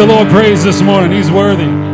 the Lord praise this morning. He's worthy.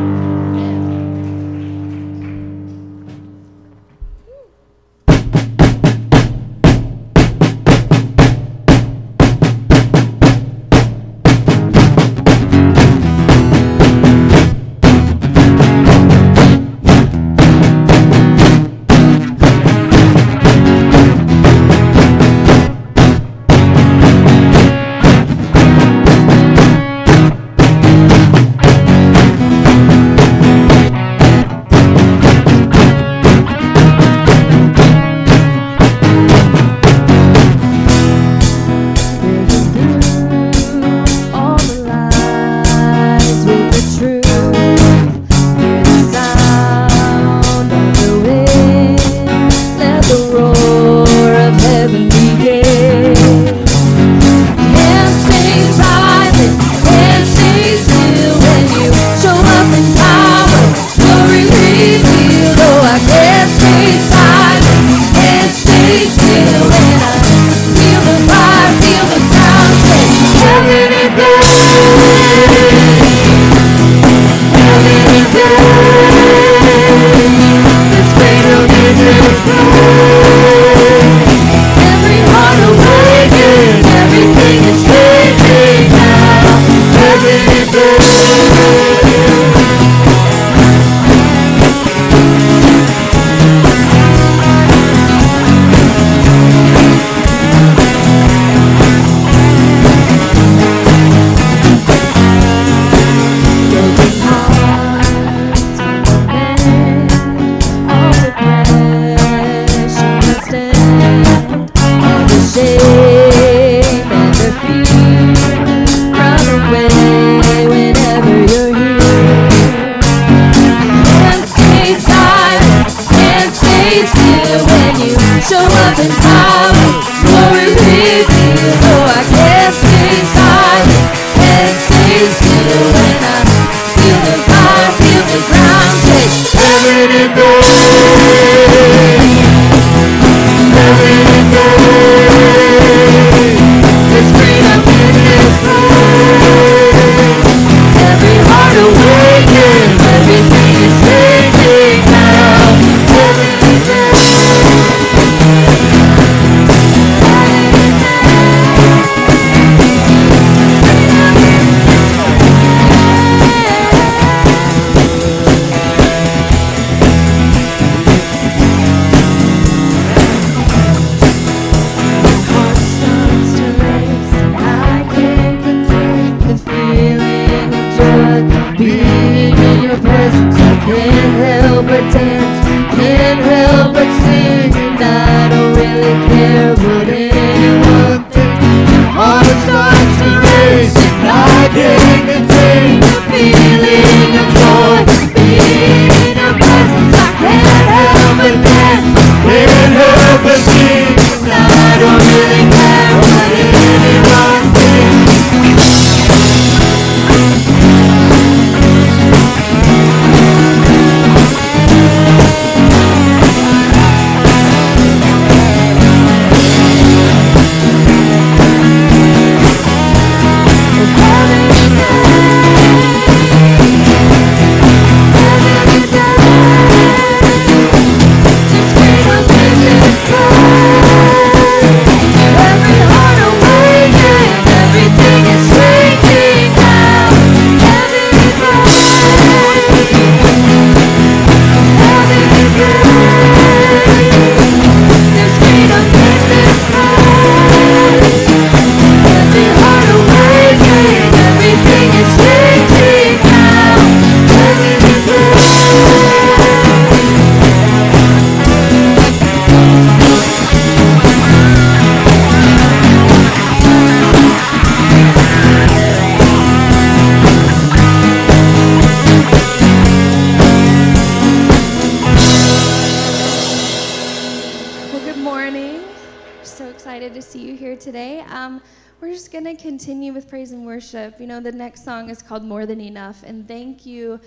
You know, the next song is called More Than Enough. And thank you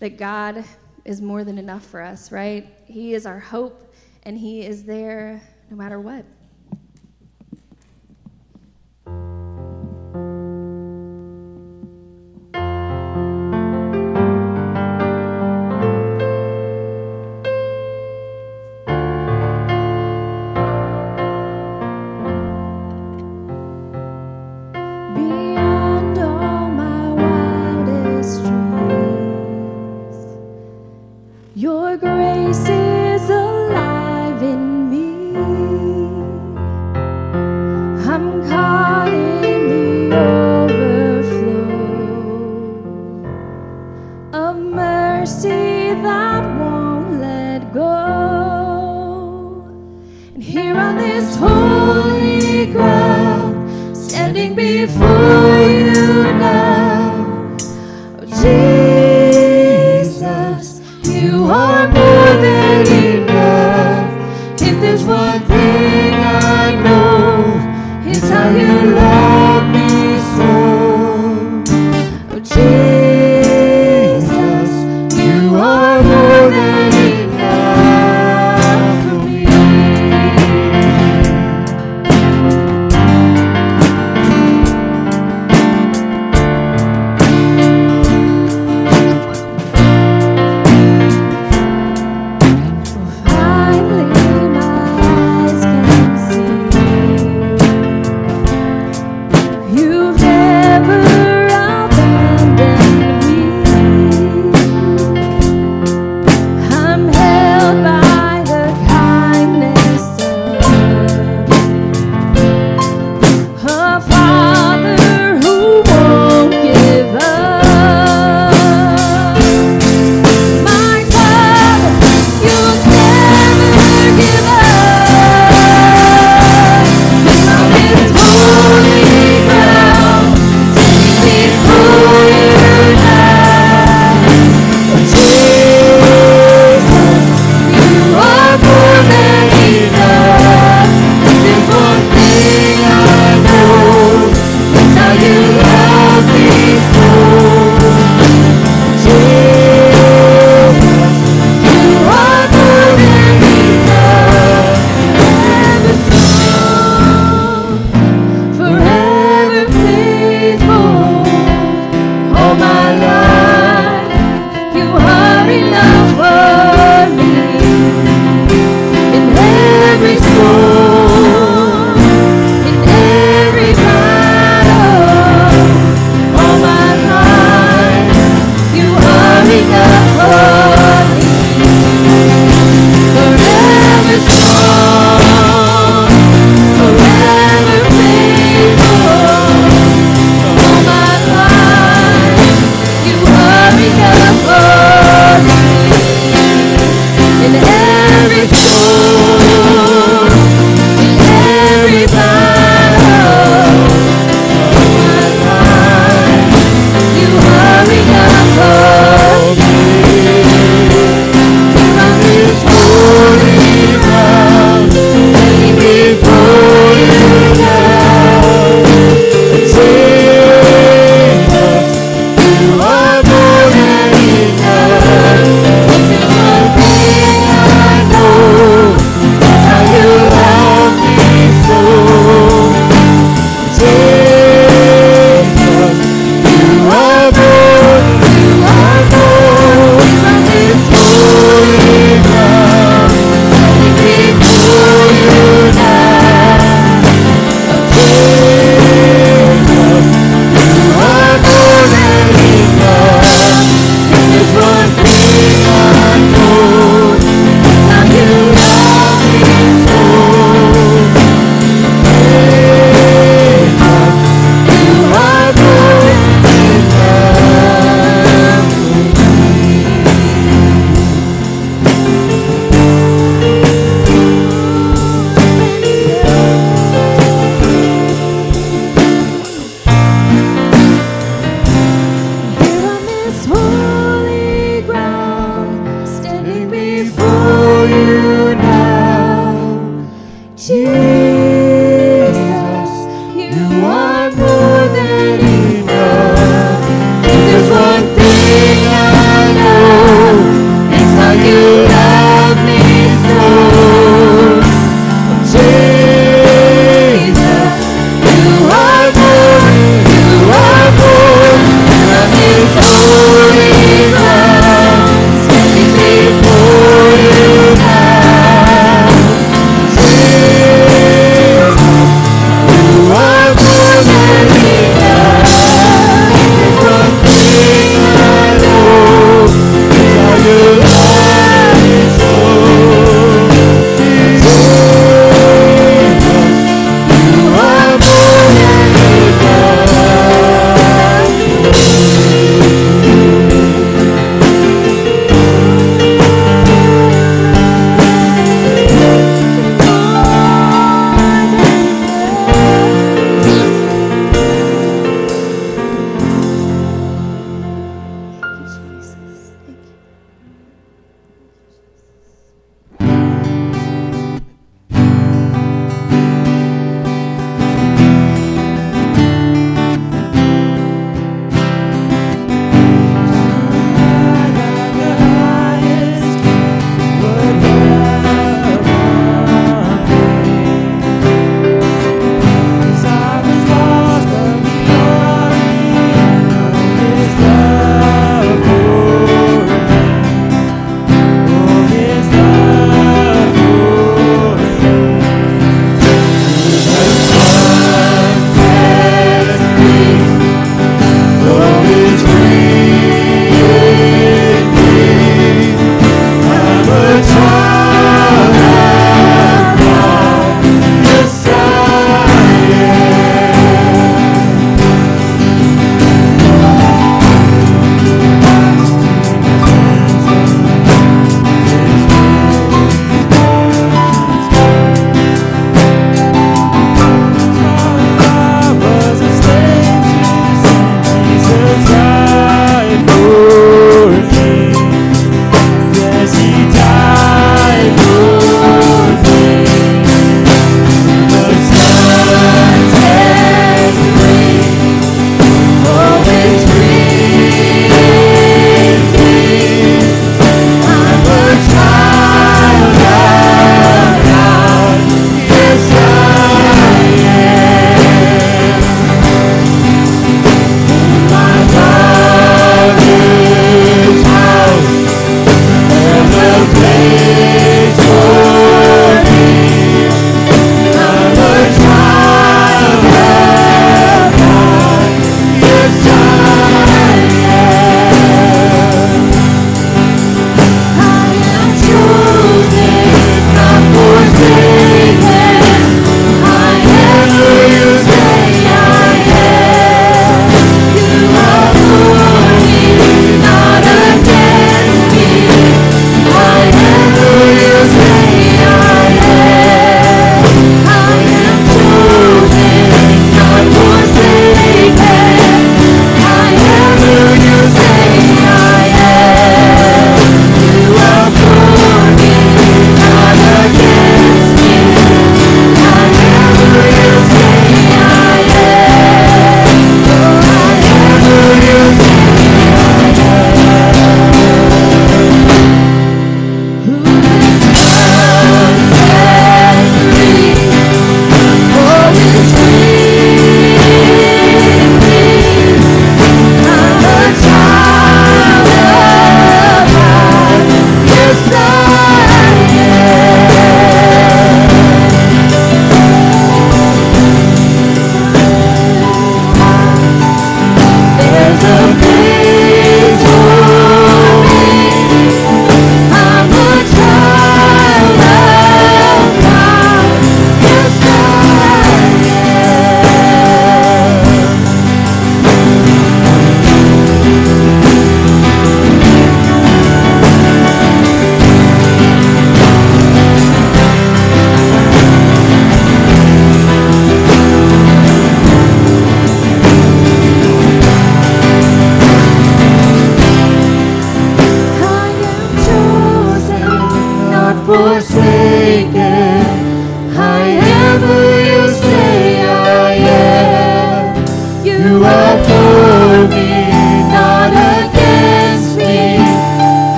that God is more than enough for us, right? He is our hope, and He is there no matter what.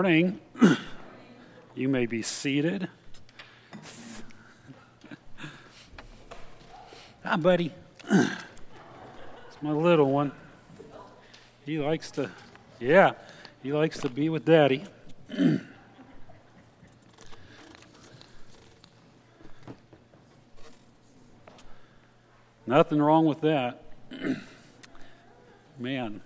Morning. You may be seated. Hi, buddy. It's my little one. He likes to, yeah, he likes to be with daddy. Nothing wrong with that. Man.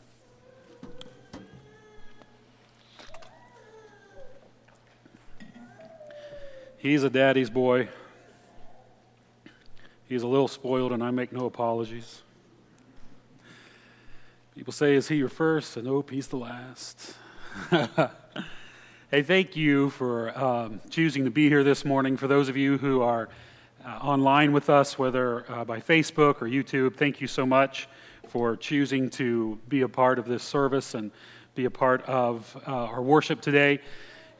He's a daddy's boy. He's a little spoiled, and I make no apologies. People say, Is he your first? And nope, he's the last. hey, thank you for um, choosing to be here this morning. For those of you who are uh, online with us, whether uh, by Facebook or YouTube, thank you so much for choosing to be a part of this service and be a part of uh, our worship today.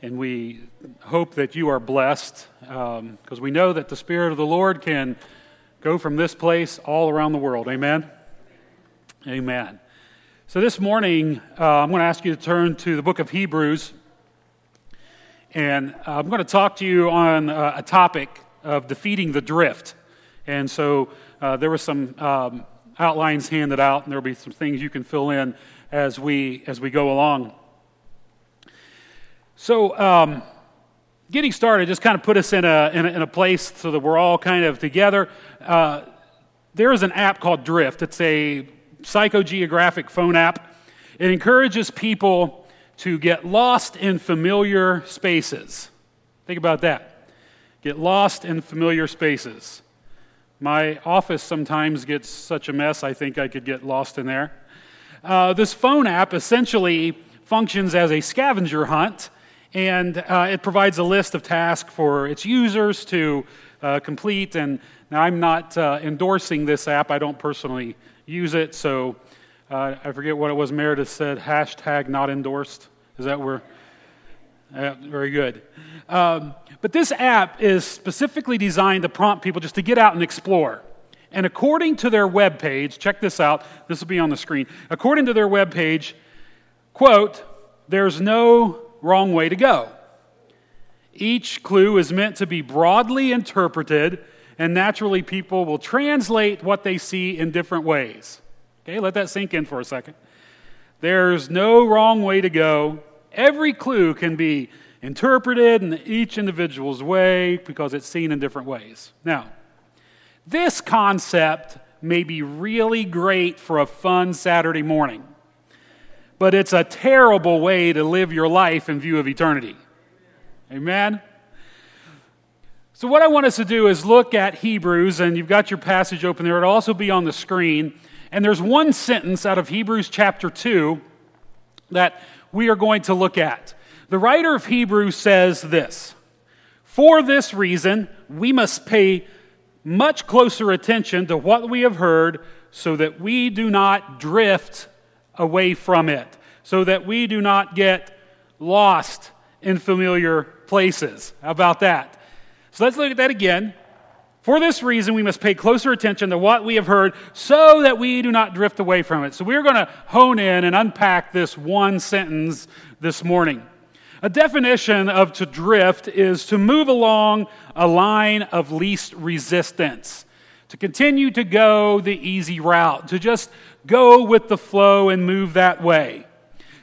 And we hope that you are blessed because um, we know that the Spirit of the Lord can go from this place all around the world. Amen? Amen. So this morning, uh, I'm going to ask you to turn to the book of Hebrews. And uh, I'm going to talk to you on uh, a topic of defeating the drift. And so uh, there were some um, outlines handed out, and there will be some things you can fill in as we, as we go along. So, um, getting started, just kind of put us in a, in a, in a, place so that we're all kind of together. Uh, there is an app called Drift. It's a psychogeographic phone app. It encourages people to get lost in familiar spaces. Think about that. Get lost in familiar spaces. My office sometimes gets such a mess, I think I could get lost in there. Uh, this phone app essentially functions as a scavenger hunt and uh, it provides a list of tasks for its users to uh, complete. And now I'm not uh, endorsing this app, I don't personally use it, so uh, I forget what it was Meredith said hashtag not endorsed. Is that where? very good. Um, but this app is specifically designed to prompt people just to get out and explore. And according to their web page, check this out, this will be on the screen. According to their web page, quote, there's no wrong way to go. Each clue is meant to be broadly interpreted, and naturally, people will translate what they see in different ways. Okay, let that sink in for a second. There's no wrong way to go. Every clue can be interpreted in each individual's way because it's seen in different ways. Now, this concept may be really great for a fun Saturday morning but it's a terrible way to live your life in view of eternity. Amen? So, what I want us to do is look at Hebrews, and you've got your passage open there. It'll also be on the screen. And there's one sentence out of Hebrews chapter 2 that we are going to look at. The writer of Hebrews says this For this reason, we must pay much closer attention to what we have heard so that we do not drift away from it so that we do not get lost in familiar places. How about that? So let's look at that again. For this reason, we must pay closer attention to what we have heard so that we do not drift away from it. So we're going to hone in and unpack this one sentence this morning. A definition of to drift is to move along a line of least resistance, to continue to go the easy route, to just go with the flow and move that way.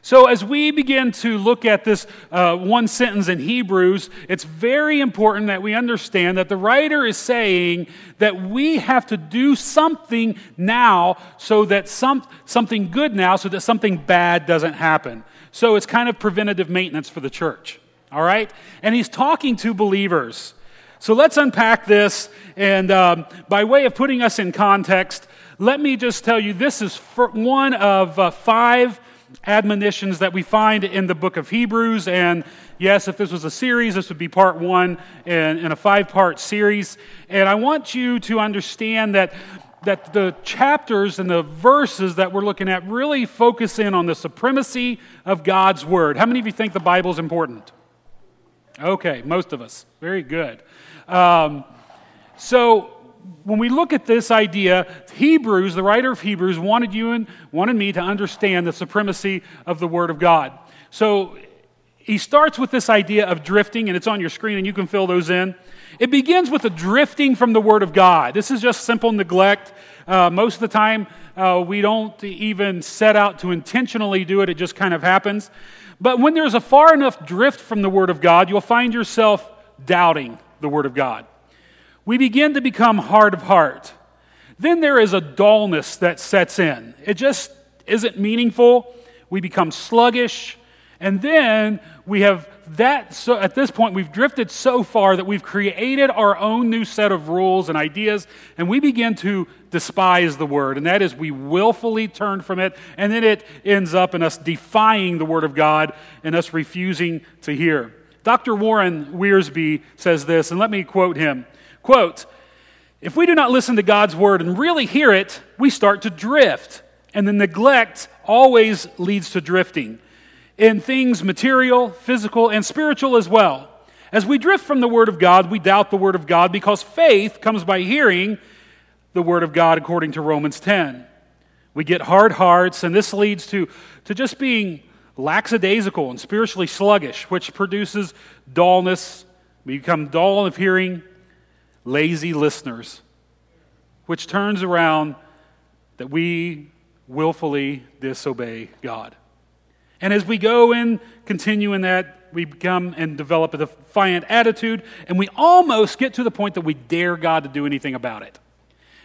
So, as we begin to look at this uh, one sentence in Hebrews, it's very important that we understand that the writer is saying that we have to do something now so that some, something good now so that something bad doesn't happen. So, it's kind of preventative maintenance for the church. All right? And he's talking to believers. So, let's unpack this. And um, by way of putting us in context, let me just tell you this is one of uh, five admonitions that we find in the book of Hebrews. And yes, if this was a series, this would be part one in, a five part series. And I want you to understand that that the chapters and the verses that we're looking at really focus in on the supremacy of God's Word. How many of you think the Bible is important? Okay, most of us. Very good. Um, so, when we look at this idea, Hebrews, the writer of Hebrews, wanted you and wanted me to understand the supremacy of the Word of God. So, he starts with this idea of drifting, and it's on your screen, and you can fill those in. It begins with a drifting from the Word of God. This is just simple neglect. Uh, most of the time, uh, we don't even set out to intentionally do it, it just kind of happens. But when there's a far enough drift from the Word of God, you'll find yourself doubting the Word of God. We begin to become hard of heart. Then there is a dullness that sets in. It just isn't meaningful. We become sluggish. And then we have that, so at this point, we've drifted so far that we've created our own new set of rules and ideas, and we begin to despise the word. And that is, we willfully turn from it, and then it ends up in us defying the word of God and us refusing to hear. Dr. Warren Wiersbe says this, and let me quote him. Quote, if we do not listen to God's word and really hear it, we start to drift. And the neglect always leads to drifting in things material, physical, and spiritual as well. As we drift from the Word of God, we doubt the Word of God because faith comes by hearing the Word of God according to Romans 10. We get hard hearts, and this leads to, to just being lackadaisical and spiritually sluggish, which produces dullness. We become dull of hearing, lazy listeners, which turns around that we willfully disobey God. And as we go and continue in that, we become and develop a defiant attitude, and we almost get to the point that we dare God to do anything about it.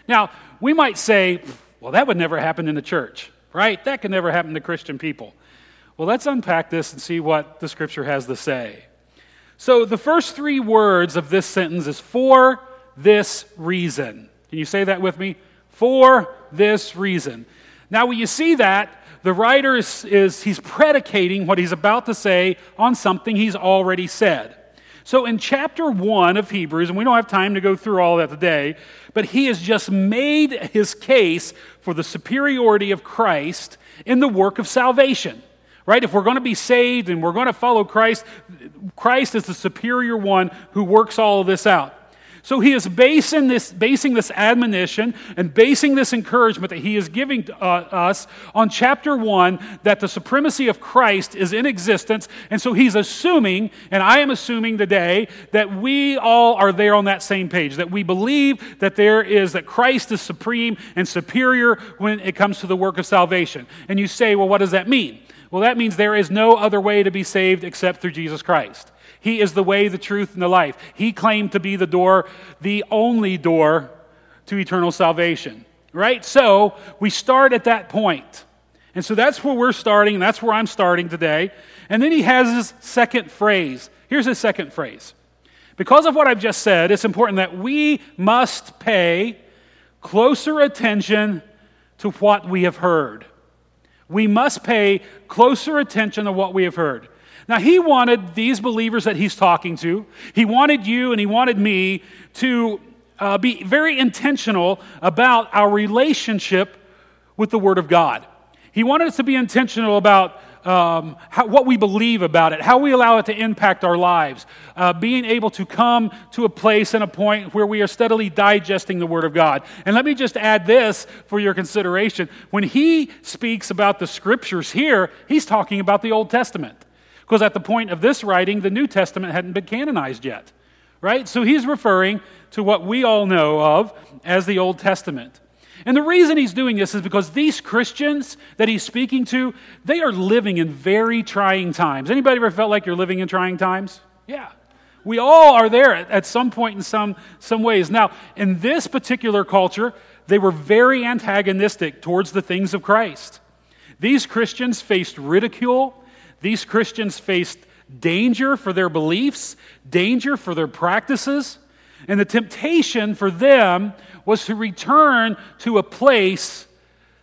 Now, we might say, well, that would never happen in the church, right? That could never happen to Christian people. Well, let's unpack this and see what the scripture has to say. So, the first three words of this sentence is for this reason. Can you say that with me? For this reason. Now, when you see that, the writer is, is, he's predicating what he's about to say on something he's already said. So in chapter 1 of Hebrews, and we don't have time to go through all that today, but he has just made his case for the superiority of Christ in the work of salvation. Right? If we're going to be saved and we're going to follow Christ, Christ is the superior one who works all of this out. So he is basing this, basing this admonition and basing this encouragement that he is giving uh, us on chapter 1 that the supremacy of Christ is in existence. And so he's assuming, and I am assuming today, that we all are there on that same page, that we believe that there is, that Christ is supreme and superior when it comes to the work of salvation. And you say, well, what does that mean? Well, that means there is no other way to be saved except through Jesus Christ. He is the way, the truth, and the life. He claimed to be the door, the only door to eternal salvation. Right? So we start at that point. And so that's where we're starting, and that's where I'm starting today. And then he has his second phrase. Here's his second phrase. Because of what I've just said, it's important that we must pay closer attention to what we have heard. We must pay closer attention to what we have heard. Now, he wanted these believers that he's talking to, he wanted you and he wanted me to uh, be very intentional about our relationship with the Word of God. He wanted us to be intentional about um, how, what we believe about it, how we allow it to impact our lives, uh, being able to come to a place and a point where we are steadily digesting the Word of God. And let me just add this for your consideration. When he speaks about the Scriptures here, he's talking about the Old Testament. Because at the point of this writing, the New Testament hadn't been canonized yet, right? So he's referring to what we all know of as the Old Testament. And the reason he's doing this is because these Christians that he's speaking to, they are living in very trying times. Anybody ever felt like you're living in trying times? Yeah. We all are there at, some point in some, some ways. Now, in this particular culture, they were very antagonistic towards the things of Christ. These Christians faced ridicule, these Christians faced danger for their beliefs, danger for their practices, and the temptation for them was to return to a place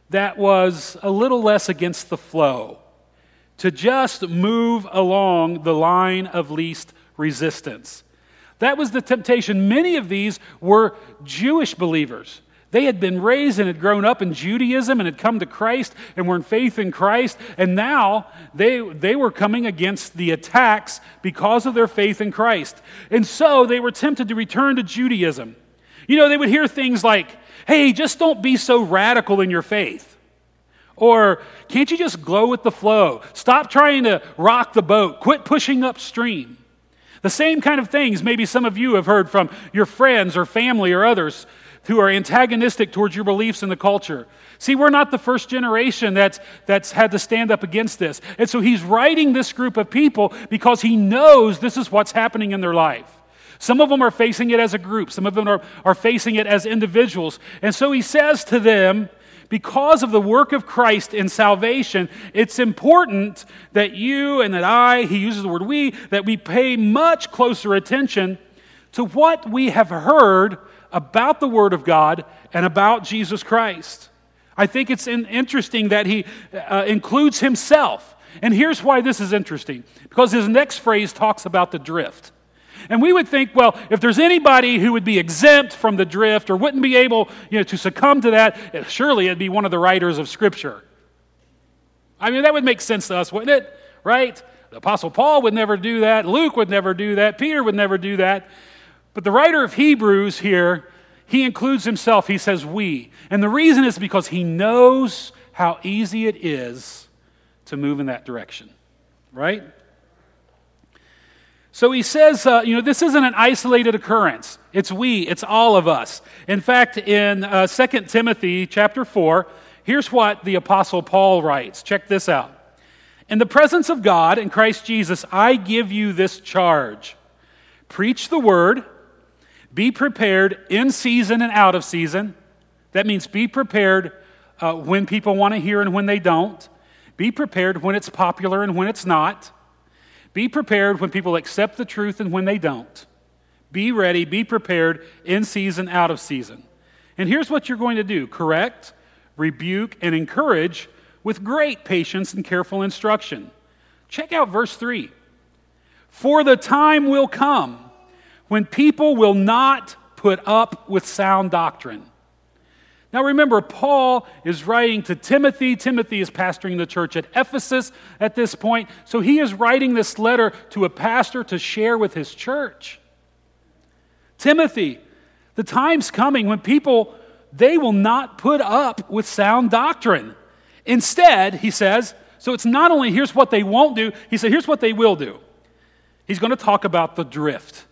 that was a little less against the flow, to just move along the line of least resistance. That was the temptation. Many of these were Jewish believers. They had been raised and had grown up in Judaism and had come to Christ and were in faith in Christ. And now they, they were coming against the attacks because of their faith in Christ. And so they were tempted to return to Judaism. You know, they would hear things like, hey, just don't be so radical in your faith. Or, can't you just glow with the flow? Stop trying to rock the boat. Quit pushing upstream. The same kind of things maybe some of you have heard from your friends or family or others who are antagonistic towards your beliefs in the culture. See, we're not the first generation that's, that's had to stand up against this. And so he's writing this group of people because he knows this is what's happening in their life. Some of them are facing it as a group, some of them are, are facing it as individuals. And so he says to them, because of the work of Christ in salvation, it's important that you and that I, he uses the word we, that we pay much closer attention to what we have heard about the Word of God and about Jesus Christ. I think it's interesting that he uh, includes himself. And here's why this is interesting because his next phrase talks about the drift. And we would think, well, if there's anybody who would be exempt from the drift or wouldn't be able you know, to succumb to that, eh, surely it'd be one of the writers of Scripture. I mean, that would make sense to us, wouldn't it? Right? The Apostle Paul would never do that. Luke would never do that. Peter would never do that. But the writer of Hebrews here, he includes himself. He says, we. And the reason is because he knows how easy it is to move in that direction. Right? So he says, uh, you know, this isn't an isolated occurrence. It's we, it's all of us. In fact, in uh, 2 Timothy chapter 4, here's what the Apostle Paul writes. Check this out. In the presence of God and Christ Jesus, I give you this charge preach the word, be prepared in season and out of season. That means be prepared uh, when people want to hear and when they don't. Be prepared when it's popular and when it's not. Be prepared when people accept the truth and when they don't. Be ready, be prepared in season, out of season. And here's what you're going to do correct, rebuke, and encourage with great patience and careful instruction. Check out verse 3. For the time will come when people will not put up with sound doctrine now remember, Paul is writing to Timothy. Timothy is pastoring the church at Ephesus at this point. So he is writing this letter to a pastor to share with his church. Timothy, the time's coming when people they will not put up with sound doctrine. Instead, he says, so it's not only here's what they won't do, he said, here's what they will do. He's going to talk about the drift.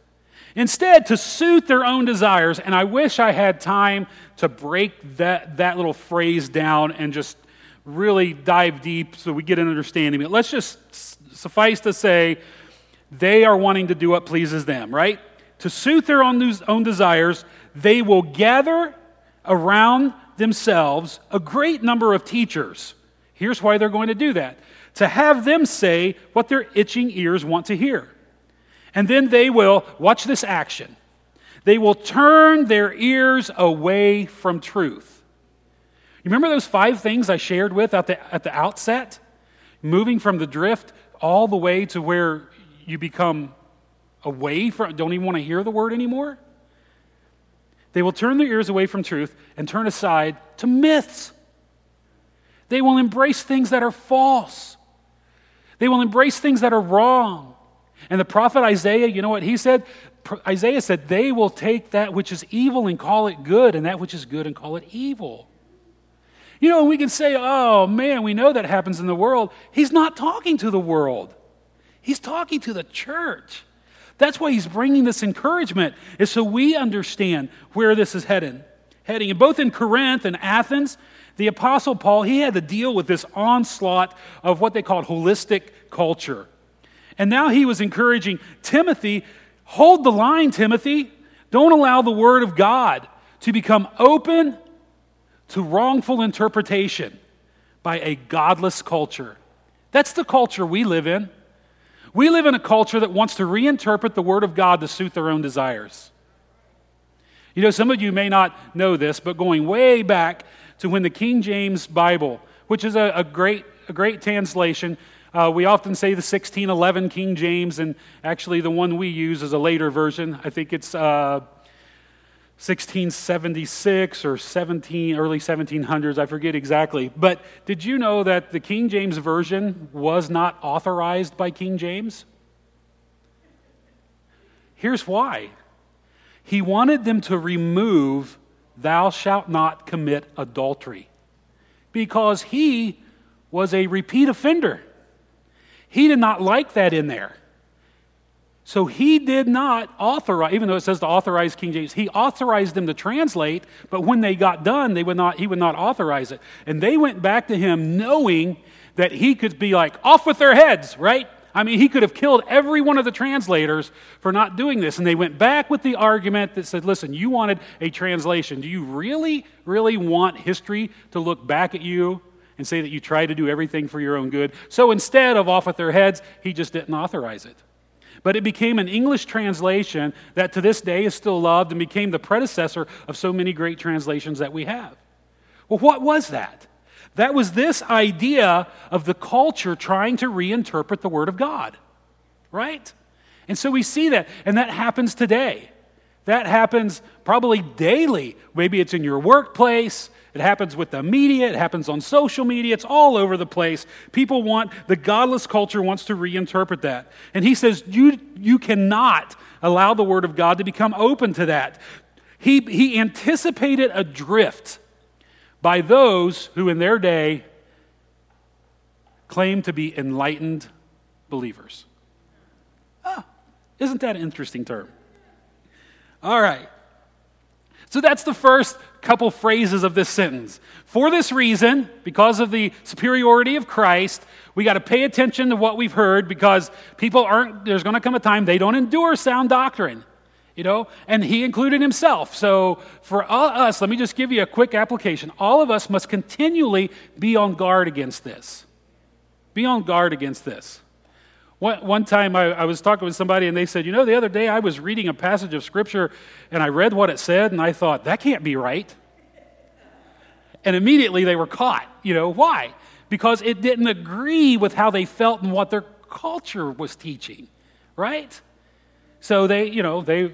Instead, to suit their own desires, and I wish I had time to break that, that little phrase down and just really dive deep so we get an understanding. But let's just suffice to say, they are wanting to do what pleases them, right? To suit their own, own desires, they will gather around themselves a great number of teachers. Here's why they're going to do that to have them say what their itching ears want to hear. And then they will, watch this action, they will turn their ears away from truth. You remember those five things I shared with at the, at the outset? Moving from the drift all the way to where you become away from, don't even want to hear the word anymore? They will turn their ears away from truth and turn aside to myths. They will embrace things that are false. They will embrace things that are wrong. And the prophet Isaiah, you know what he said? Isaiah said, They will take that which is evil and call it good, and that which is good and call it evil. You know, we can say, Oh man, we know that happens in the world. He's not talking to the world, he's talking to the church. That's why he's bringing this encouragement, is so we understand where this is heading. Heading. And both in Corinth and Athens, the Apostle Paul, he had to deal with this onslaught of what they called holistic culture. And now he was encouraging Timothy hold the line, Timothy. Don't allow the word of God to become open to wrongful interpretation by a godless culture. That's the culture we live in. We live in a culture that wants to reinterpret the Word of God to suit their own desires. You know, some of you may not know this, but going way back to when the King James Bible, which is a, a great, a great translation, uh, we often say the 1611 King James, and actually the one we use is a later version. I think it's uh, 1676 or 17 early 1700s i forget exactly. But did you know that the king james version was not authorized by king james? Here's why. He wanted them to remove thou shalt not commit adultery because he was a repeat offender he did not like that in there so he did not authorize, even though it says to authorize King James, he authorized them to translate, but when they got done, they would not, he would not authorize it. And they went back to him knowing that he could be like, off with their heads, right? I mean, he could have killed every one of the translators for not doing this. And they went back with the argument that said, listen, you wanted a translation. Do you really, really want history to look back at you and say that you try to do everything for your own good? So instead of off with their heads, he just didn't authorize it. But it became an English translation that to this day is still loved and became the predecessor of so many great translations that we have. Well, what was that? That was this idea of the culture trying to reinterpret the Word of God, right? And so we see that, and that happens today. That happens probably daily. Maybe it's in your workplace, it happens with the media, it happens on social media, it's all over the place. People want, the godless culture wants to reinterpret that. And he says, You, you cannot allow the Word of God to become open to that. He, he anticipated a drift by those who, in their day, claimed to be enlightened believers. Ah, isn't that an interesting term? All right. So that's the first couple phrases of this sentence. For this reason, because of the superiority of Christ, we got to pay attention to what we've heard because people aren't, there's going to come a time they don't endure sound doctrine. You know, and he included himself. So, for us, let me just give you a quick application. All of us must continually be on guard against this. Be on guard against this. One, one time I, I, was talking with somebody and they said, You know, the other day I was reading a passage of Scripture and I read what it said and I thought, That can't be right. And immediately they were caught. You know, why? Because it didn't agree with how they felt and what their culture was teaching, right? So they, you know, they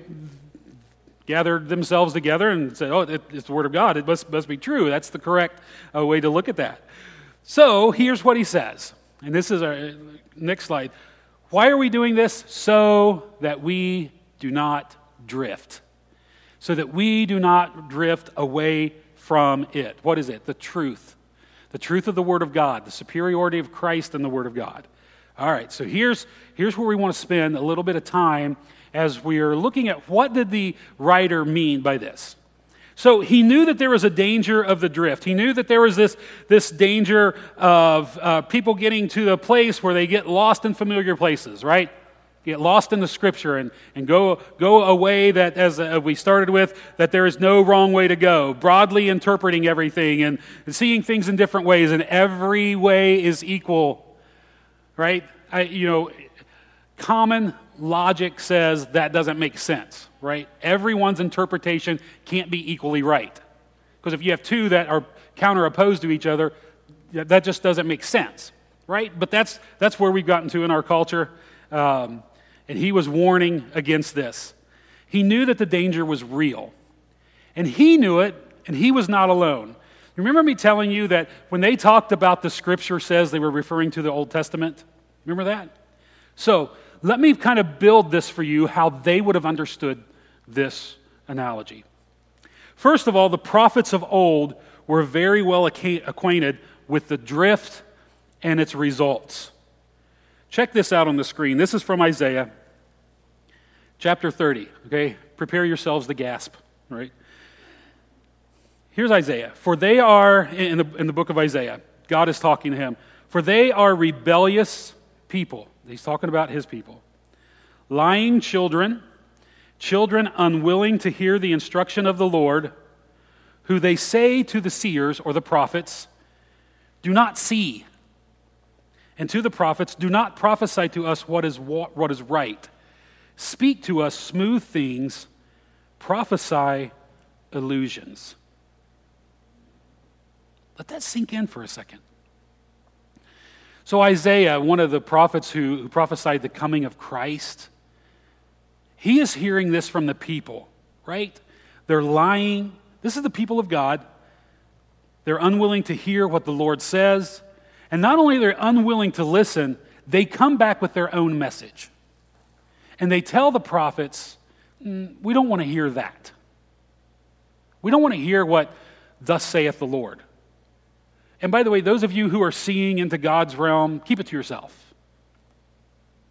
gathered themselves together and said, Oh, it's the Word of God. It must, must be true. That's the correct uh, way to look at that. So here's what he says. And this is our next slide. Why are we doing this? So that we do not drift. So that we do not drift away from it. What is it? The truth. The truth of the Word of God, the superiority of Christ and the Word of God. All right, so here's, here's where we want to spend a little bit of time as we are looking at what did the writer mean by this. So he knew that there was a danger of the drift. He knew that there was this, this danger of uh, people getting to a place where they get lost in familiar places, right? Get lost in the scripture and, and go, go a way that, as uh, we started with, that there is no wrong way to go. Broadly interpreting everything and, and seeing things in different ways, and every way is equal, right? I, you know, common logic says that doesn't make sense, right? Everyone's interpretation can't be equally right. Because if you have two that are counter opposed to each other, that just doesn't make sense, right? But that's, that's where we've gotten to in our culture. Um, and he was warning against this. He knew that the danger was real. And he knew it, and he was not alone. Remember me telling you that when they talked about the scripture says they were referring to the Old Testament? Remember that? So let me kind of build this for you how they would have understood this analogy. First of all, the prophets of old were very well acquainted with the drift and its results. Check this out on the screen. This is from Isaiah chapter 30. Okay, prepare yourselves to gasp, right? Here's Isaiah. For they are, in the, in the book of Isaiah, God is talking to him, for they are rebellious people. He's talking about his people. Lying children, children unwilling to hear the instruction of the Lord, who they say to the seers or the prophets, Do not see. And to the prophets, Do not prophesy to us what is, what is right. Speak to us smooth things, prophesy illusions. Let that sink in for a second. So, Isaiah, one of the prophets who, who prophesied the coming of Christ, he is hearing this from the people, right? They're lying. This is the people of God. They're unwilling to hear what the Lord says. And not only they're they unwilling to listen, they come back with their own message. And they tell the prophets, mm, We don't want to hear that. We don't want to hear what thus saith the Lord. And by the way, those of you who are seeing into God's realm, keep it to yourself.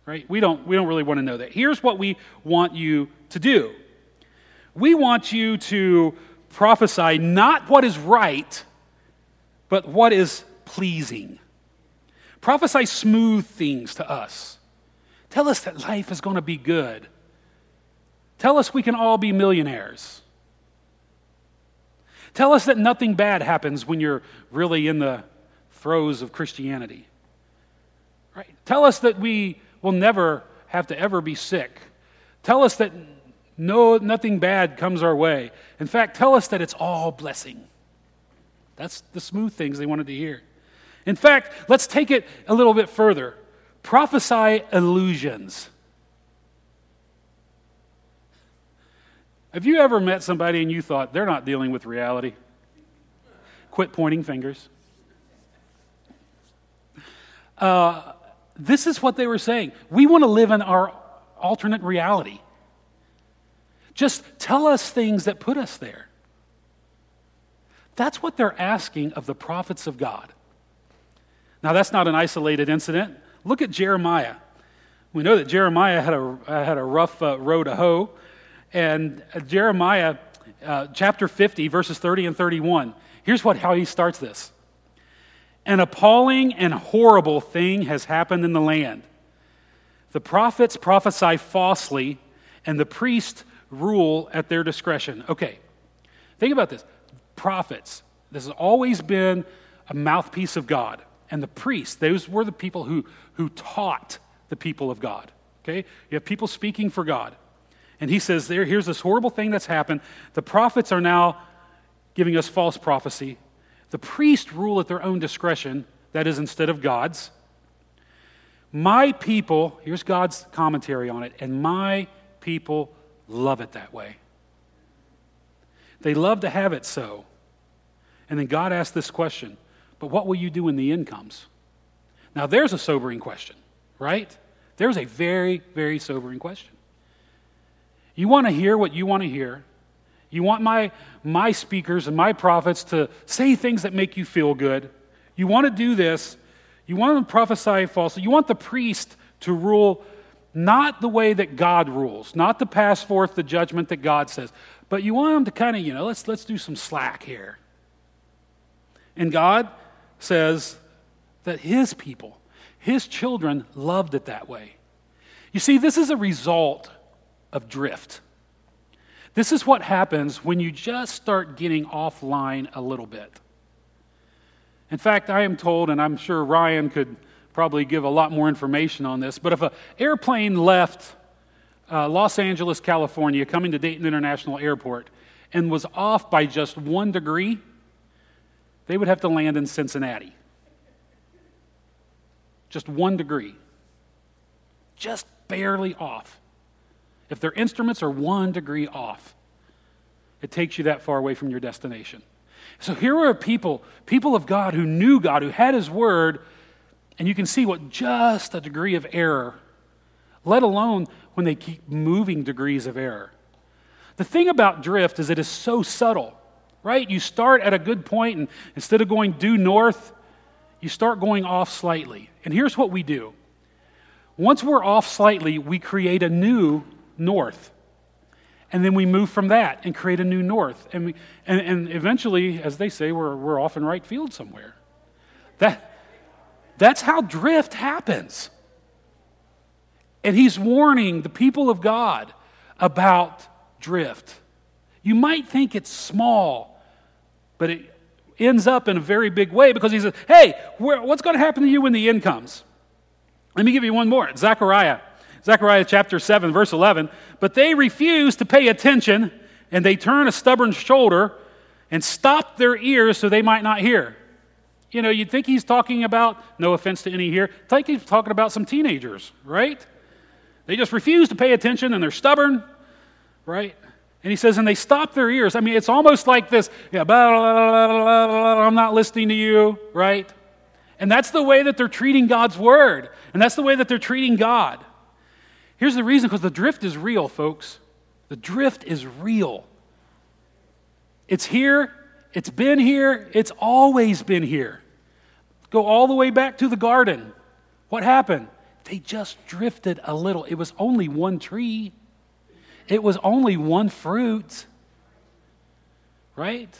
Right? We don't, we don't really want to know that. Here's what we want you to do we want you to prophesy not what is right, but what is pleasing. Prophesy smooth things to us. Tell us that life is going to be good. Tell us we can all be millionaires. Tell us that nothing bad happens when you're really in the throes of Christianity. Right? Tell us that we will never have to ever be sick. Tell us that no, nothing bad comes our way. In fact, tell us that it's all blessing. That's the smooth things they wanted to hear. In fact, let's take it a little bit further. Prophesy illusions. Have you ever met somebody and you thought they're not dealing with reality? Quit pointing fingers. Uh, this is what they were saying. We want to live in our alternate reality. Just tell us things that put us there. That's what they're asking of the prophets of God. Now, that's not an isolated incident. Look at Jeremiah. We know that Jeremiah had a, had a rough uh, road to hoe. And Jeremiah uh, chapter 50, verses 30 and 31. Here's what, how he starts this An appalling and horrible thing has happened in the land. The prophets prophesy falsely, and the priests rule at their discretion. Okay, think about this. Prophets, this has always been a mouthpiece of God. And the priests, those were the people who, who taught the people of God. Okay? You have people speaking for God. And he says, there, here's this horrible thing that's happened. The prophets are now giving us false prophecy. The priests rule at their own discretion, that is, instead of God's. My people, here's God's commentary on it, and my people love it that way. They love to have it so. And then God asks this question But what will you do when the end comes? Now, there's a sobering question, right? There's a very, very sobering question. You want to hear what you want to hear. You want my, my speakers and my prophets to say things that make you feel good. You want to do this. You want them to prophesy falsely. You want the priest to rule not the way that God rules, not to pass forth the judgment that God says, but you want them to kind of, you know, let's, let's do some slack here. And God says that His people, His children, loved it that way. You see, this is a result of drift. This is what happens when you just start getting offline a little bit. In fact, I am told, and I'm sure Ryan could probably give a lot more information on this, but if an airplane left uh, Los Angeles, California, coming to Dayton International Airport, and was off by just one degree, they would have to land in Cincinnati. Just one degree. Just barely off. If their instruments are one degree off, it takes you that far away from your destination. So here are people, people of God who knew God, who had His Word, and you can see what just a degree of error, let alone when they keep moving degrees of error. The thing about drift is it is so subtle, right? You start at a good point, and instead of going due north, you start going off slightly. And here's what we do once we're off slightly, we create a new north. And then we move from that and create a new north. And, we, and, and eventually, as they say, we're, we're off in right field somewhere. That, that's how drift happens. And he's warning the people of God about drift. You might think it's small, but it ends up in a very big way because he says, Hey, what's going to happen to you when the end comes? Let me give you one more Zechariah. Zechariah chapter 7, verse 11. But they refuse to pay attention, and they turn a stubborn shoulder and stop their ears so they might not hear. You know, you'd think he's talking about, no offense to any here, think he's talking about some teenagers, right? They just refuse to pay attention and they're stubborn, right? And he says, and they stop their ears. I mean, it's almost like this, yeah, blah, blah, blah, I'm not listening to you, right? And that's the way that they're treating God's word. And that's the way that they're treating God. Here's the reason because the drift is real, folks. The drift is real. It's here, it's been here, it's always been here. Go all the way back to the garden. What happened? They just drifted a little. It was only one tree, it was only one fruit. Right?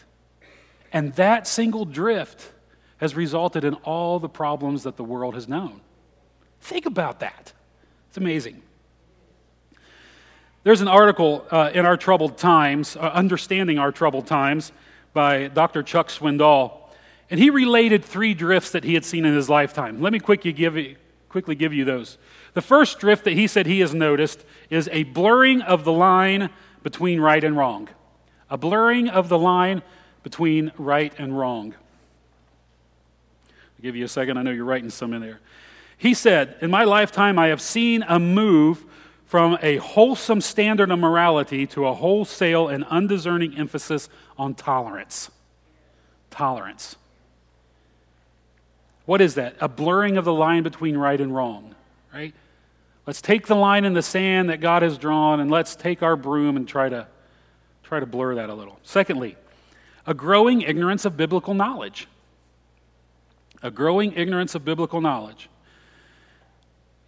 And that single drift has resulted in all the problems that the world has known. Think about that. It's amazing. There's an article uh, in Our Troubled Times, uh, Understanding Our Troubled Times, by Dr. Chuck Swindoll. And he related three drifts that he had seen in his lifetime. Let me quickly give you, quickly give you those. The first drift that he said he has noticed is a blurring of the line between right and wrong. A blurring of the line between right and wrong. I'll give you a second. I know you're writing some in there. He said, In my lifetime, I have seen a move from a wholesome standard of morality to a wholesale and undiscerning emphasis on tolerance. Tolerance. What is that? A blurring of the line between right and wrong, right? Let's take the line in the sand that God has drawn and let's take our broom and try to try to blur that a little. Secondly, a growing ignorance of biblical knowledge. A growing ignorance of biblical knowledge.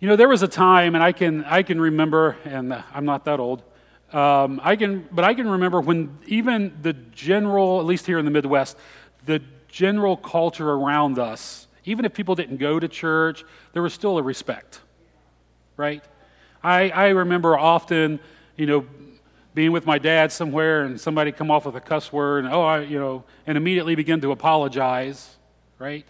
You know, there was a time, and I can, I can remember, and I'm not that old, um, I can, but I can remember when even the general, at least here in the Midwest, the general culture around us, even if people didn't go to church, there was still a respect, right? I, I remember often, you know, being with my dad somewhere and somebody come off with a cuss word and, oh, I, you know, and immediately begin to apologize, right?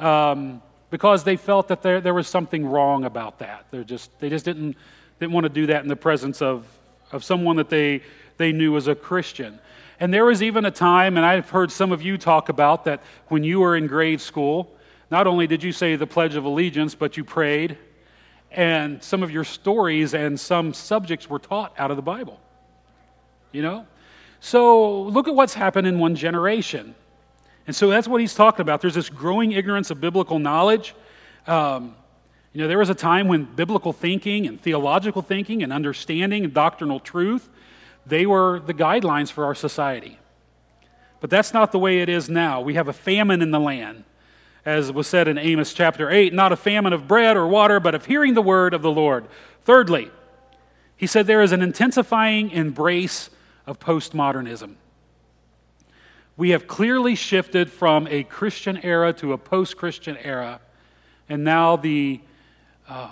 Um, because they felt that there, there was something wrong about that. They're just, they just didn't, didn't want to do that in the presence of, of someone that they, they knew as a Christian. And there was even a time, and I've heard some of you talk about that when you were in grade school, not only did you say the Pledge of Allegiance, but you prayed, and some of your stories and some subjects were taught out of the Bible. You know? So look at what's happened in one generation. And so that's what he's talking about. There's this growing ignorance of biblical knowledge. Um, you know, there was a time when biblical thinking and theological thinking and understanding and doctrinal truth, they were the guidelines for our society. But that's not the way it is now. We have a famine in the land, as was said in Amos chapter 8, not a famine of bread or water, but of hearing the word of the Lord. Thirdly, he said there is an intensifying embrace of postmodernism we have clearly shifted from a Christian era to a post Christian era. And now the, uh,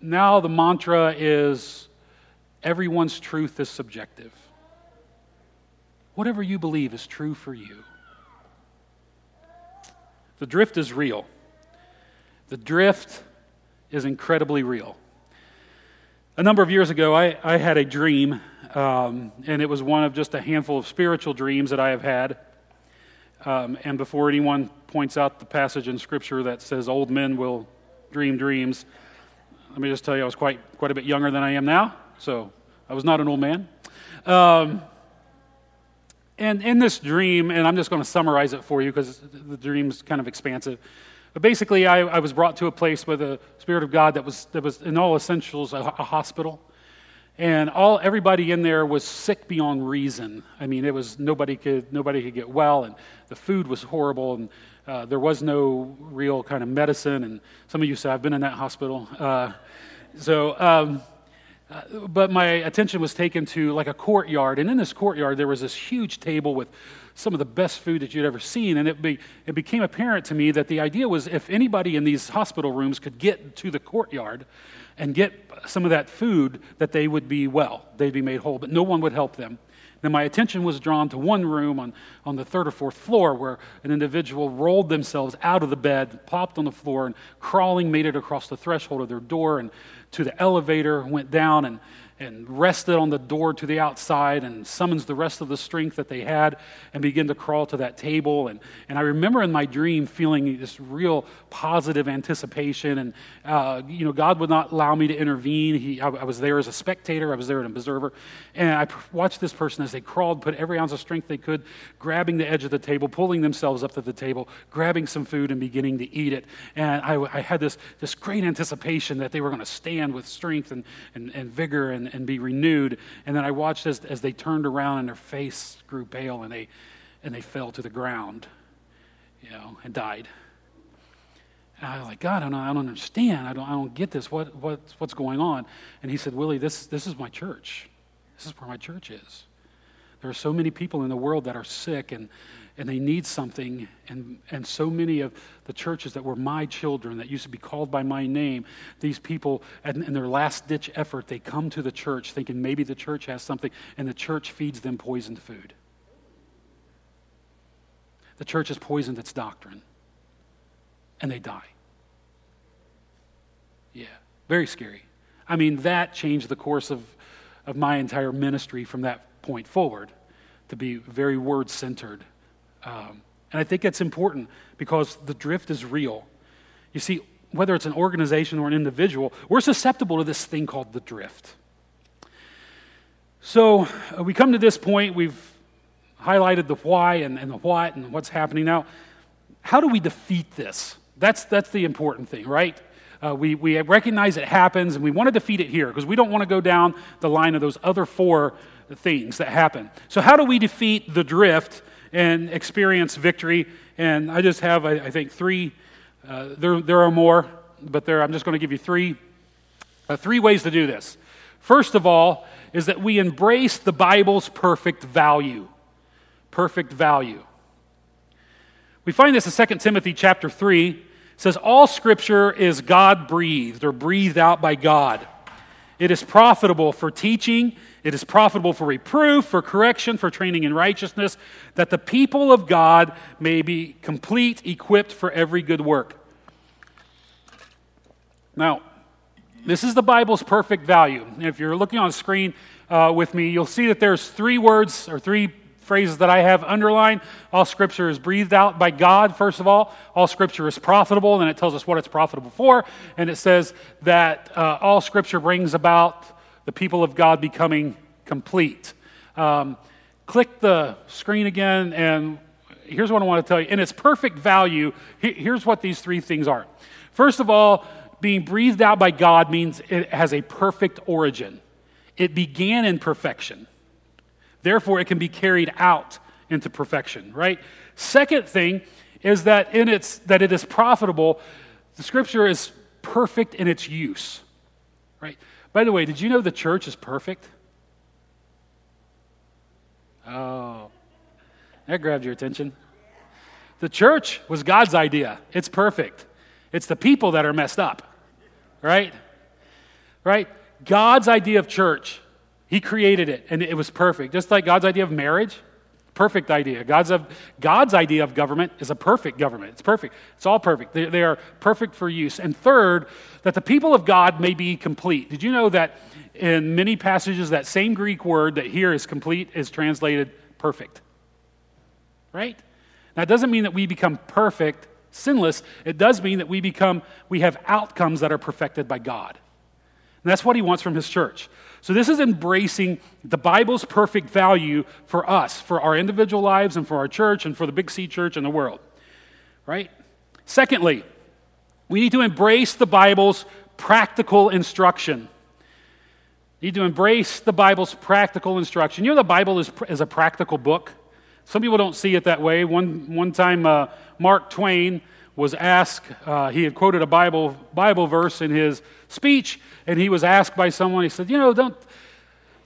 now the mantra is everyone's truth is subjective. Whatever you believe is true for you. The drift is real. The drift is incredibly real. A number of years ago, I, I had a dream um, and it was one of just a handful of spiritual dreams that I have had. Um, and before anyone points out the passage in Scripture that says old men will dream dreams, let me just tell you I was quite, quite a bit younger than I am now, so I was not an old man. Um, and in this dream, and I'm just going to summarize it for you because the dream's kind of expansive. But basically, I, I, was brought to a place with the Spirit of God that was, that was in all essentials, a, a hospital and all everybody in there was sick beyond reason. I mean, it was nobody could nobody could get well, and the food was horrible, and uh, there was no real kind of medicine. And some of you say I've been in that hospital. Uh, so, um, uh, but my attention was taken to like a courtyard, and in this courtyard there was this huge table with some of the best food that you'd ever seen. And it, be, it became apparent to me that the idea was if anybody in these hospital rooms could get to the courtyard, and get some of that food, that they would be well, they'd be made whole, but no one would help them. Then my attention was drawn to one room on, on the third or fourth floor where an individual rolled themselves out of the bed, plopped on the floor, and crawling made it across the threshold of their door and to the elevator, went down, and, and rested on the door to the outside and summons the rest of the strength that they had and begin to crawl to that table. And, and I remember in my dream feeling this real positive anticipation. And, uh, you know, God would not allow me to intervene. He, I, I, was there as a spectator, I was there as an observer. And I watched this person as they crawled, put every ounce of strength they could, grabbing the edge of the table, pulling themselves up to the table, grabbing some food and beginning to eat it. And I, I had this, this great anticipation that they were going to stand with strength and, and, and vigor and, and be renewed. And then I watched as, as they turned around and their face grew pale and they, and they fell to the ground, you know, and died. And I was like, God, I don't, I don't understand. I don't, I don't get this. What, what, what's going on? And he said, Willie, this, this is my church. This is where my church is. There are so many people in the world that are sick and, and they need something. And, and so many of the churches that were my children, that used to be called by my name, these people, in, in their last ditch effort, they come to the church thinking maybe the church has something, and the church feeds them poisoned food. The church has poisoned its doctrine, and they die. Yeah, very scary. I mean, that changed the course of, of my entire ministry from that point forward to be very word centered um, and I think that's important because the drift is real. You see, whether it's an organization or an individual, we're susceptible to this thing called the drift. So uh, we come to this point, we've highlighted the why and, and the what and what's happening now. How do we defeat this? That's, that's the important thing, right? Uh, we, we recognize it happens and we want to defeat it here because we don't want to go down the line of those other four things that happen. So, how do we defeat the drift and experience victory. And I just have, I, I think, three. Uh, there, there are more, but there, I'm just going to give you three, uh, three ways to do this. First of all, is that we embrace the Bible's perfect value. Perfect value. We find this in 2 Timothy chapter 3. It says, All scripture is God breathed or breathed out by God. It is profitable for teaching it is profitable for reproof, for correction, for training in righteousness, that the people of God may be complete, equipped for every good work. Now, this is the Bible's perfect value. If you're looking on screen uh, with me, you'll see that there's three words or three phrases that I have underlined. All scripture is breathed out by God, first of all. All scripture is profitable, and it tells us what it's profitable for. And it says that uh, all scripture brings about the people of God becoming complete. Um, click the screen again, and here's what I want to tell you. In its perfect value, here's what these three things are. First of all, being breathed out by God means it has a perfect origin. It began in perfection. Therefore, it can be carried out into perfection, right? Second thing is that in its that it is profitable. The scripture is perfect in its use. Right? By the way, did you know the church is perfect? Oh, that grabbed your attention. The church was God's idea. It's perfect. It's the people that are messed up, right? Right? God's idea of church, He created it and it was perfect. Just like God's idea of marriage, perfect idea. God's, of, God's idea of government is a perfect government. It's perfect. It's all perfect. They, they, are perfect for use. And third, that the people of God may be complete. Did you know that in many passages, that same Greek word that here is complete is translated perfect? Right? Now, it doesn't mean that we become perfect, sinless. It does mean that we become, we have outcomes that are perfected by God. And that's what he wants from his church. So, this is embracing the Bible's perfect value for us, for our individual lives, and for our church, and for the Big C church and the world. Right? Secondly, we need to embrace the Bible's practical instruction. We need to embrace the Bible's practical instruction. You know, the Bible is, is a practical book. Some people don't see it that way. One, one time, uh, Mark Twain was asked, uh, he had quoted a Bible, Bible verse in his speech, and he was asked by someone, he said, You know, don't,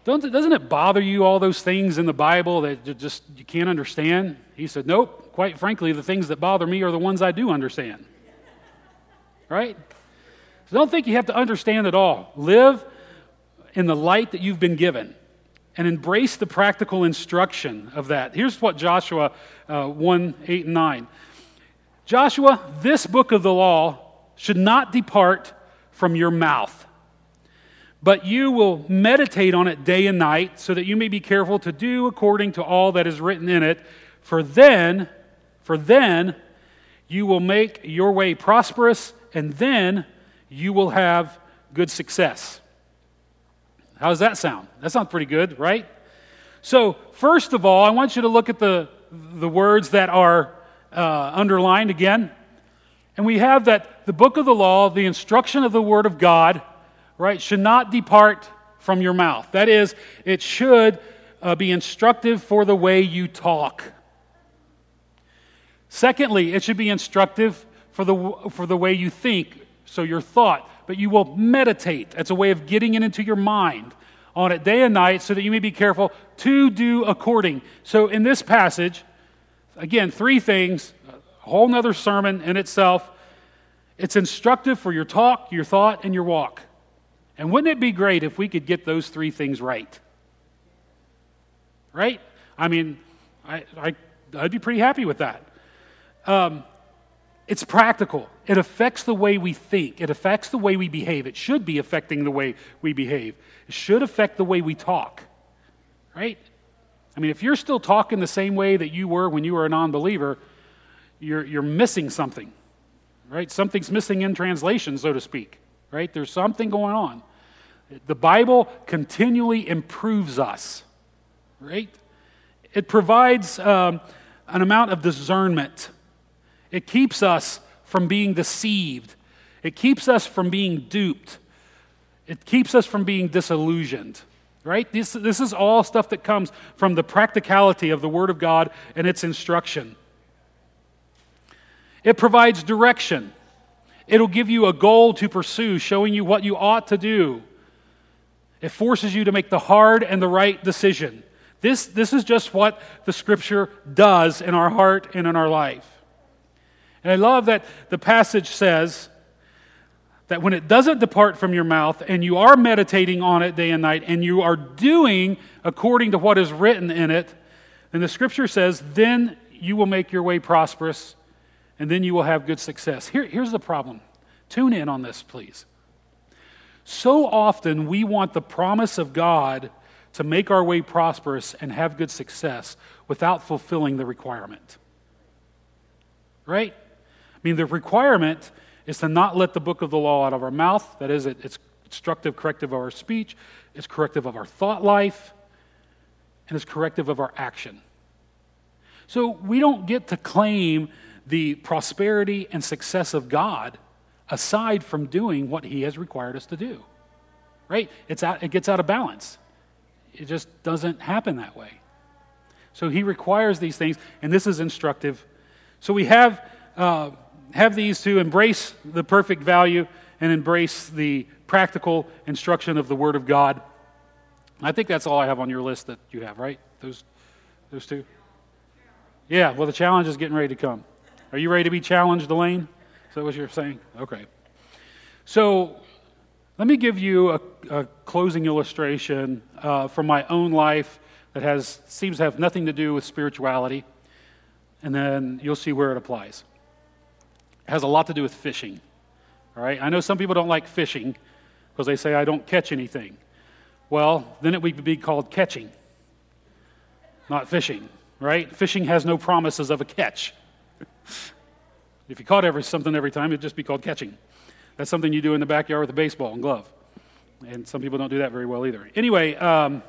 don't, doesn't it bother you, all those things in the Bible that you just you can't understand? He said, Nope. Quite frankly, the things that bother me are the ones I do understand. Right? So don't think you have to understand it all. Live in the light that you've been given and embrace the practical instruction of that. Here's what Joshua uh, 1 8 and 9. Joshua, this book of the law should not depart from your mouth, but you will meditate on it day and night, so that you may be careful to do according to all that is written in it. For then, for then, you will make your way prosperous, and then you will have good success. How does that sound? That sounds pretty good, right? So, first of all, I want you to look at the, the words that are uh, underlined again. And we have that the book of the law, the instruction of the word of God, right, should not depart from your mouth. That is, it should uh, be instructive for the way you talk. Secondly, it should be instructive for the, for the way you think, so your thought. But you will meditate. That's a way of getting it into your mind on it day and night so that you may be careful to do according. So in this passage, again, three things, a whole nother sermon in itself. It's instructive for your talk, your thought, and your walk. And wouldn't it be great if we could get those three things right? Right? I mean, I, I, I'd be pretty happy with that. Um, it's practical. It affects the way we think. It affects the way we behave. It should be affecting the way we behave. It should affect the way we talk. Right? I mean, if you're still talking the same way that you were when you were a non believer, you're, you're missing something. Right? Something's missing in translation, so to speak. Right? There's something going on. The Bible continually improves us. Right? It provides um, an amount of discernment it keeps us from being deceived. It keeps us from being duped. It keeps us from being disillusioned. Right? This, this is all stuff that comes from the practicality of the Word of God and its instruction. It provides direction. It'll give you a goal to pursue, showing you what you ought to do. It forces you to make the hard and the right decision. This, this is just what the Scripture does in our heart and in our life. And I love that the passage says that when it doesn't depart from your mouth and you are meditating on it day and night and you are doing according to what is written in it, then the scripture says, then you will make your way prosperous and then you will have good success. Here, here's the problem. Tune in on this, please. So often we want the promise of God to make our way prosperous and have good success without fulfilling the requirement. Right? I mean, the requirement is to not let the book of the law out of our mouth. That is, it's instructive, corrective of our speech, it's corrective of our thought life, and it's corrective of our action. So we don't get to claim the prosperity and success of God aside from doing what He has required us to do. Right? It's out, it gets out of balance. It just doesn't happen that way. So He requires these things, and this is instructive. So we have. Uh, have these to embrace the perfect value and embrace the practical instruction of the Word of God. I think that's all I have on your list that you have, right? Those, those two? Yeah, well, the challenge is getting ready to come. Are you ready to be challenged, Elaine? Is that what you're saying? Okay. So let me give you a, a closing illustration uh, from my own life that has, seems to have nothing to do with spirituality, and then you'll see where it applies It has a lot to do with fishing. All right? I know some people don't like fishing because they say, I don't catch anything. Well, then it would be called catching, not fishing, right? Fishing has no promises of a catch. If you caught every, something every time, it'd just be called catching. That's something you do in the backyard with a baseball and glove. And some people don't do that very well either. Anyway, um,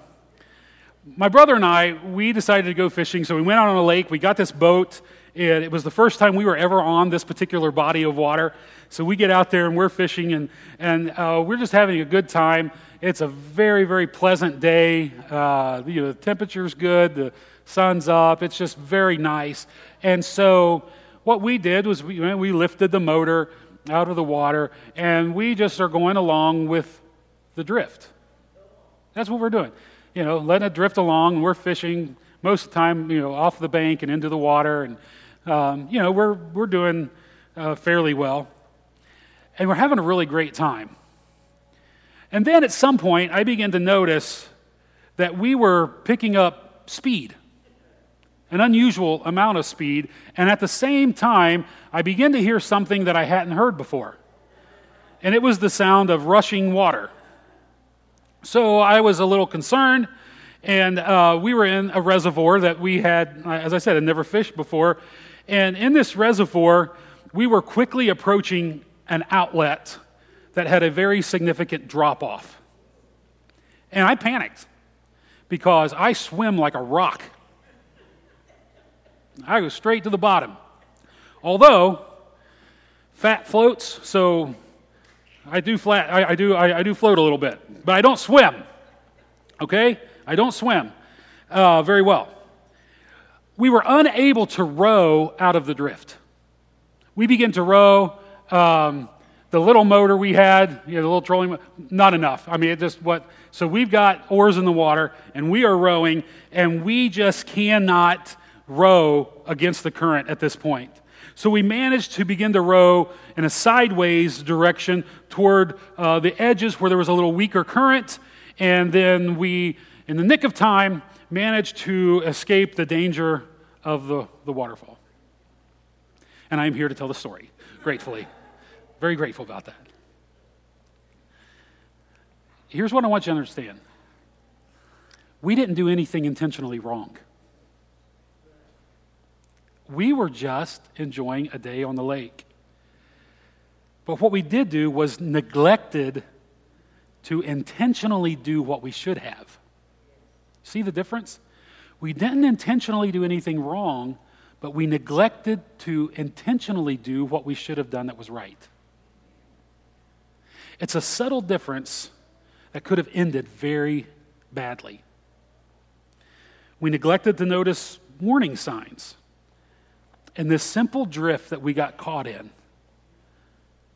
my brother and I, we decided to go fishing. So we went out on a lake. We got this boat and it was the first time we were ever on this particular body of water. So we get out there and we're fishing and, and uh, we're just having a good time. It's a very, very pleasant day. Uh, you know, the temperature's good, the sun's up. It's just very nice. And so what we did was we, we lifted the motor out of the water and we just are going along with the drift. That's what we're doing. You know, letting it drift along. We're fishing most of the time, you know, off the bank and into the water and um, you know, we're, we're doing uh, fairly well. And we're having a really great time. And then at some point, I began to notice that we were picking up speed, an unusual amount of speed. And at the same time, I began to hear something that I hadn't heard before. And it was the sound of rushing water. So I was a little concerned, and uh, we were in a reservoir that we had, as I said, had never fished before. And in this reservoir, we were quickly approaching an outlet that had a very significant drop off. And I panicked because I swim like a rock. I go straight to the bottom. Although fat floats, so I do flat. I, I do. I, I, do float a little bit, but I don't swim. Okay, I don't swim uh, very well. We were unable to row out of the drift. We began to row. Um, the little motor we had, you know, the little trolling, not enough. I mean, it just what. So we've got oars in the water, and we are rowing, and we just cannot row against the current at this point. So we managed to begin to row in a sideways direction toward uh, the edges where there was a little weaker current, and then we, in the nick of time, managed to escape the danger of the, the waterfall. And I am here to tell the story, gratefully. Very grateful about that. Here's what I want you to understand we didn't do anything intentionally wrong. We were just enjoying a day on the lake. But what we did do was neglected to intentionally do what we should have. See the difference? We didn't intentionally do anything wrong, but we neglected to intentionally do what we should have done that was right. It's a subtle difference that could have ended very badly. We neglected to notice warning signs. And this simple drift that we got caught in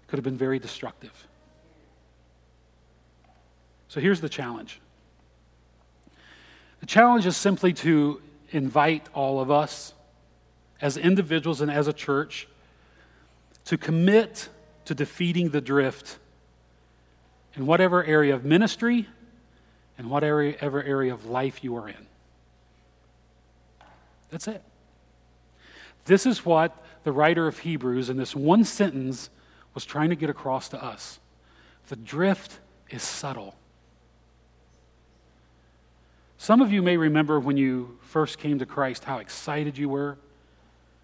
could have been very destructive. So here's the challenge the challenge is simply to invite all of us as individuals and as a church to commit to defeating the drift in whatever area of ministry and whatever area of life you are in. That's it. This is what the writer of Hebrews in this one sentence was trying to get across to us. The drift is subtle. Some of you may remember when you first came to Christ how excited you were.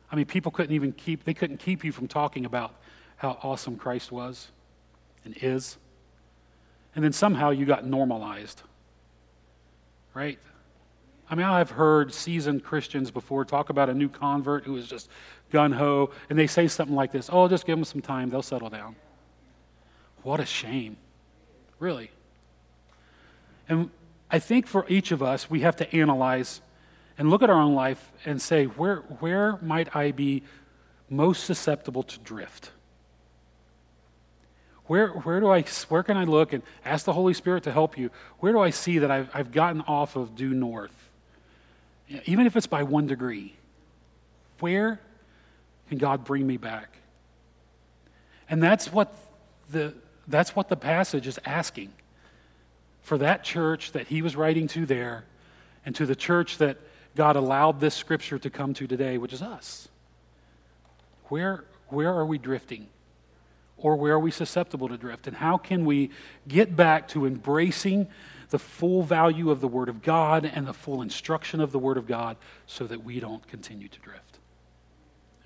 I mean, people couldn't even keep, they couldn't keep you from talking about how awesome Christ was and is. And then somehow you got normalized, right? I mean, I've heard seasoned Christians before talk about a new convert who is just gun ho, and they say something like this Oh, just give them some time, they'll settle down. What a shame. Really. And I think for each of us, we have to analyze and look at our own life and say, where, where might I be most susceptible to drift? Where, where, do I, where can I look and ask the Holy Spirit to help you? Where do I see that I've, I've gotten off of due north? Even if it's by one degree, where can God bring me back? And that's what the, that's what the passage is asking for that church that he was writing to there and to the church that God allowed this scripture to come to today, which is us. Where, where are we drifting? Or where are we susceptible to drift? And how can we get back to embracing the full value of the Word of God and the full instruction of the Word of God so that we don't continue to drift.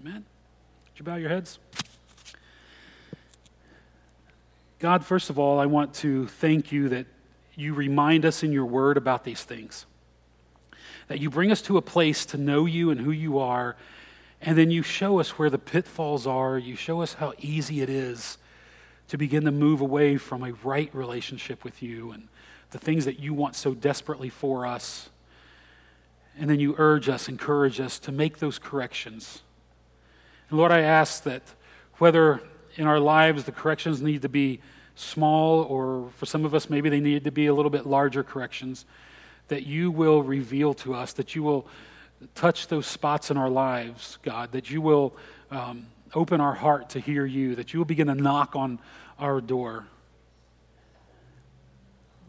Amen? Would you bow your heads? God, first of all, I want to thank you that you remind us in your Word about these things. That you bring us to a place to know you and who you are, and then you show us where the pitfalls are. You show us how easy it is to begin to move away from a right relationship with you and the things that you want so desperately for us. And then you urge us, encourage us to make those corrections. And Lord, I ask that whether in our lives the corrections need to be small or for some of us maybe they need to be a little bit larger corrections, that you will reveal to us, that you will touch those spots in our lives, God, that you will um, open our heart to hear you, that you will begin to knock on our door.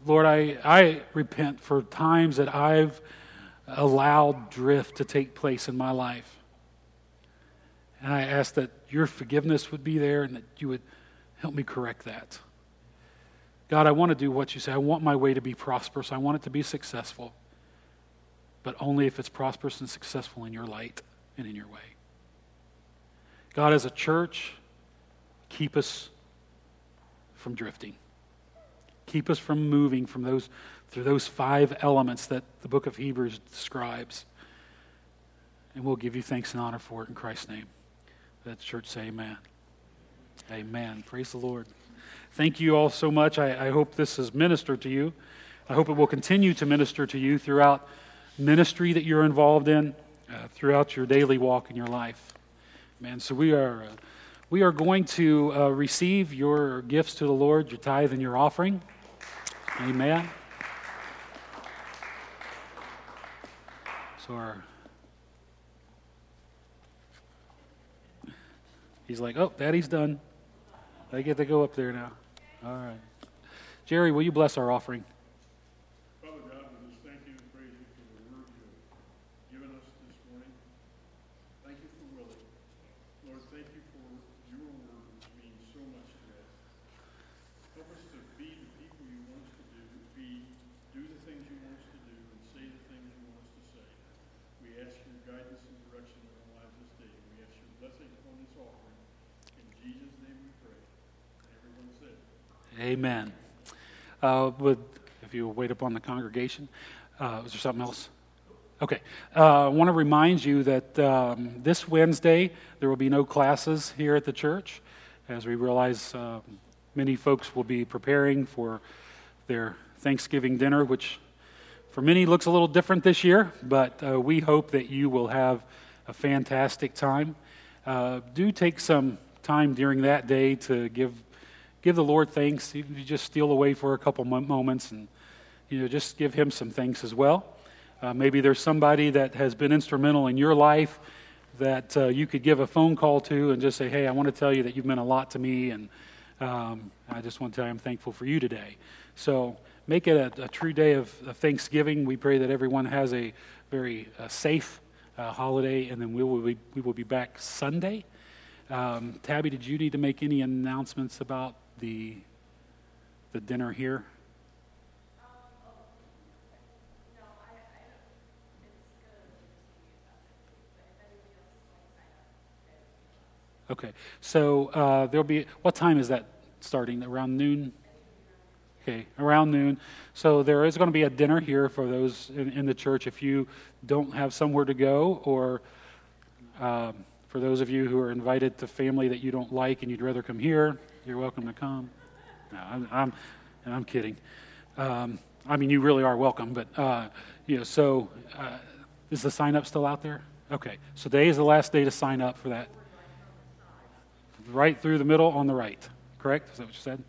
Lord, I, I repent for times that I've allowed drift to take place in my life. And I ask that your forgiveness would be there and that you would help me correct that. God, I want to do what you say. I want my way to be prosperous. I want it to be successful. But only if it's prosperous and successful in your light and in your way. God, as a church, keep us from drifting. Keep us from moving from those through those five elements that the book of Hebrews describes. And we'll give you thanks and honor for it in Christ's name. Let the church say amen. Amen. Praise the Lord. Thank you all so much. I, I hope this has ministered to you. I hope it will continue to minister to you throughout ministry that you're involved in, uh, throughout your daily walk in your life. Man, so we are, uh, we are going to uh, receive your gifts to the Lord, your tithe and your offering. Amen. So our He's like, oh, Daddy's done. I get to go up there now. All right. Jerry, will you bless our offering? Father God, we just thank you and praise you for the word you have given us this morning. Thank you for Willie. Lord, thank you for your word, which means so much to us. Help us to be the people you want us to do, be, do the things you want us to do, and say the things you want us to say. We ask your guidance and direction in our lives this day. We ask your blessing upon this offering. In Jesus' name we pray. And everyone said, Amen. Uh, would, if you wait upon the congregation, uh, is there something else? Okay. Uh, I want to remind you that um, this Wednesday there will be no classes here at the church, as we realize uh, many folks will be preparing for their Thanksgiving dinner, which for many looks a little different this year, but uh, we hope that you will have a fantastic time. Uh, do take some time during that day to give give the Lord thanks. You just steal away for a couple moments and you know just give Him some thanks as well. Uh, maybe there's somebody that has been instrumental in your life that uh, you could give a phone call to and just say, "Hey, I want to tell you that you've meant a lot to me, and um, I just want to tell you I'm thankful for you today." So make it a, a true day of, of Thanksgiving. We pray that everyone has a very uh, safe uh, holiday, and then we will be, we will be back Sunday. Um, Tabby, did you need to make any announcements about the the dinner here? Okay, so uh, there'll be, what time is that starting? Around noon? Okay, around noon. So there is going to be a dinner here for those in, in the church if you don't have somewhere to go, or um, for those of you who are invited to family that you don't like and you'd rather come here, you're welcome to come. No, I'm, I'm, I'm kidding. Um, I mean, you really are welcome, but uh, you know. So, uh, is the sign up still out there? Okay, so today is the last day to sign up for that right through the middle on the right, correct? Is that what you said?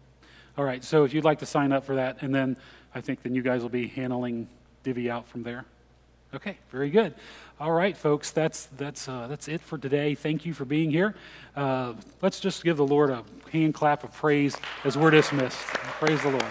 All right, so if you'd like to sign up for that, and then I think then you guys will be handling divvy out from there. Okay, very good. All right, folks, that's that's uh, that's it for today. Thank you for being here. Uh, let's just give the Lord a hand clap of praise as we're dismissed. Praise the Lord.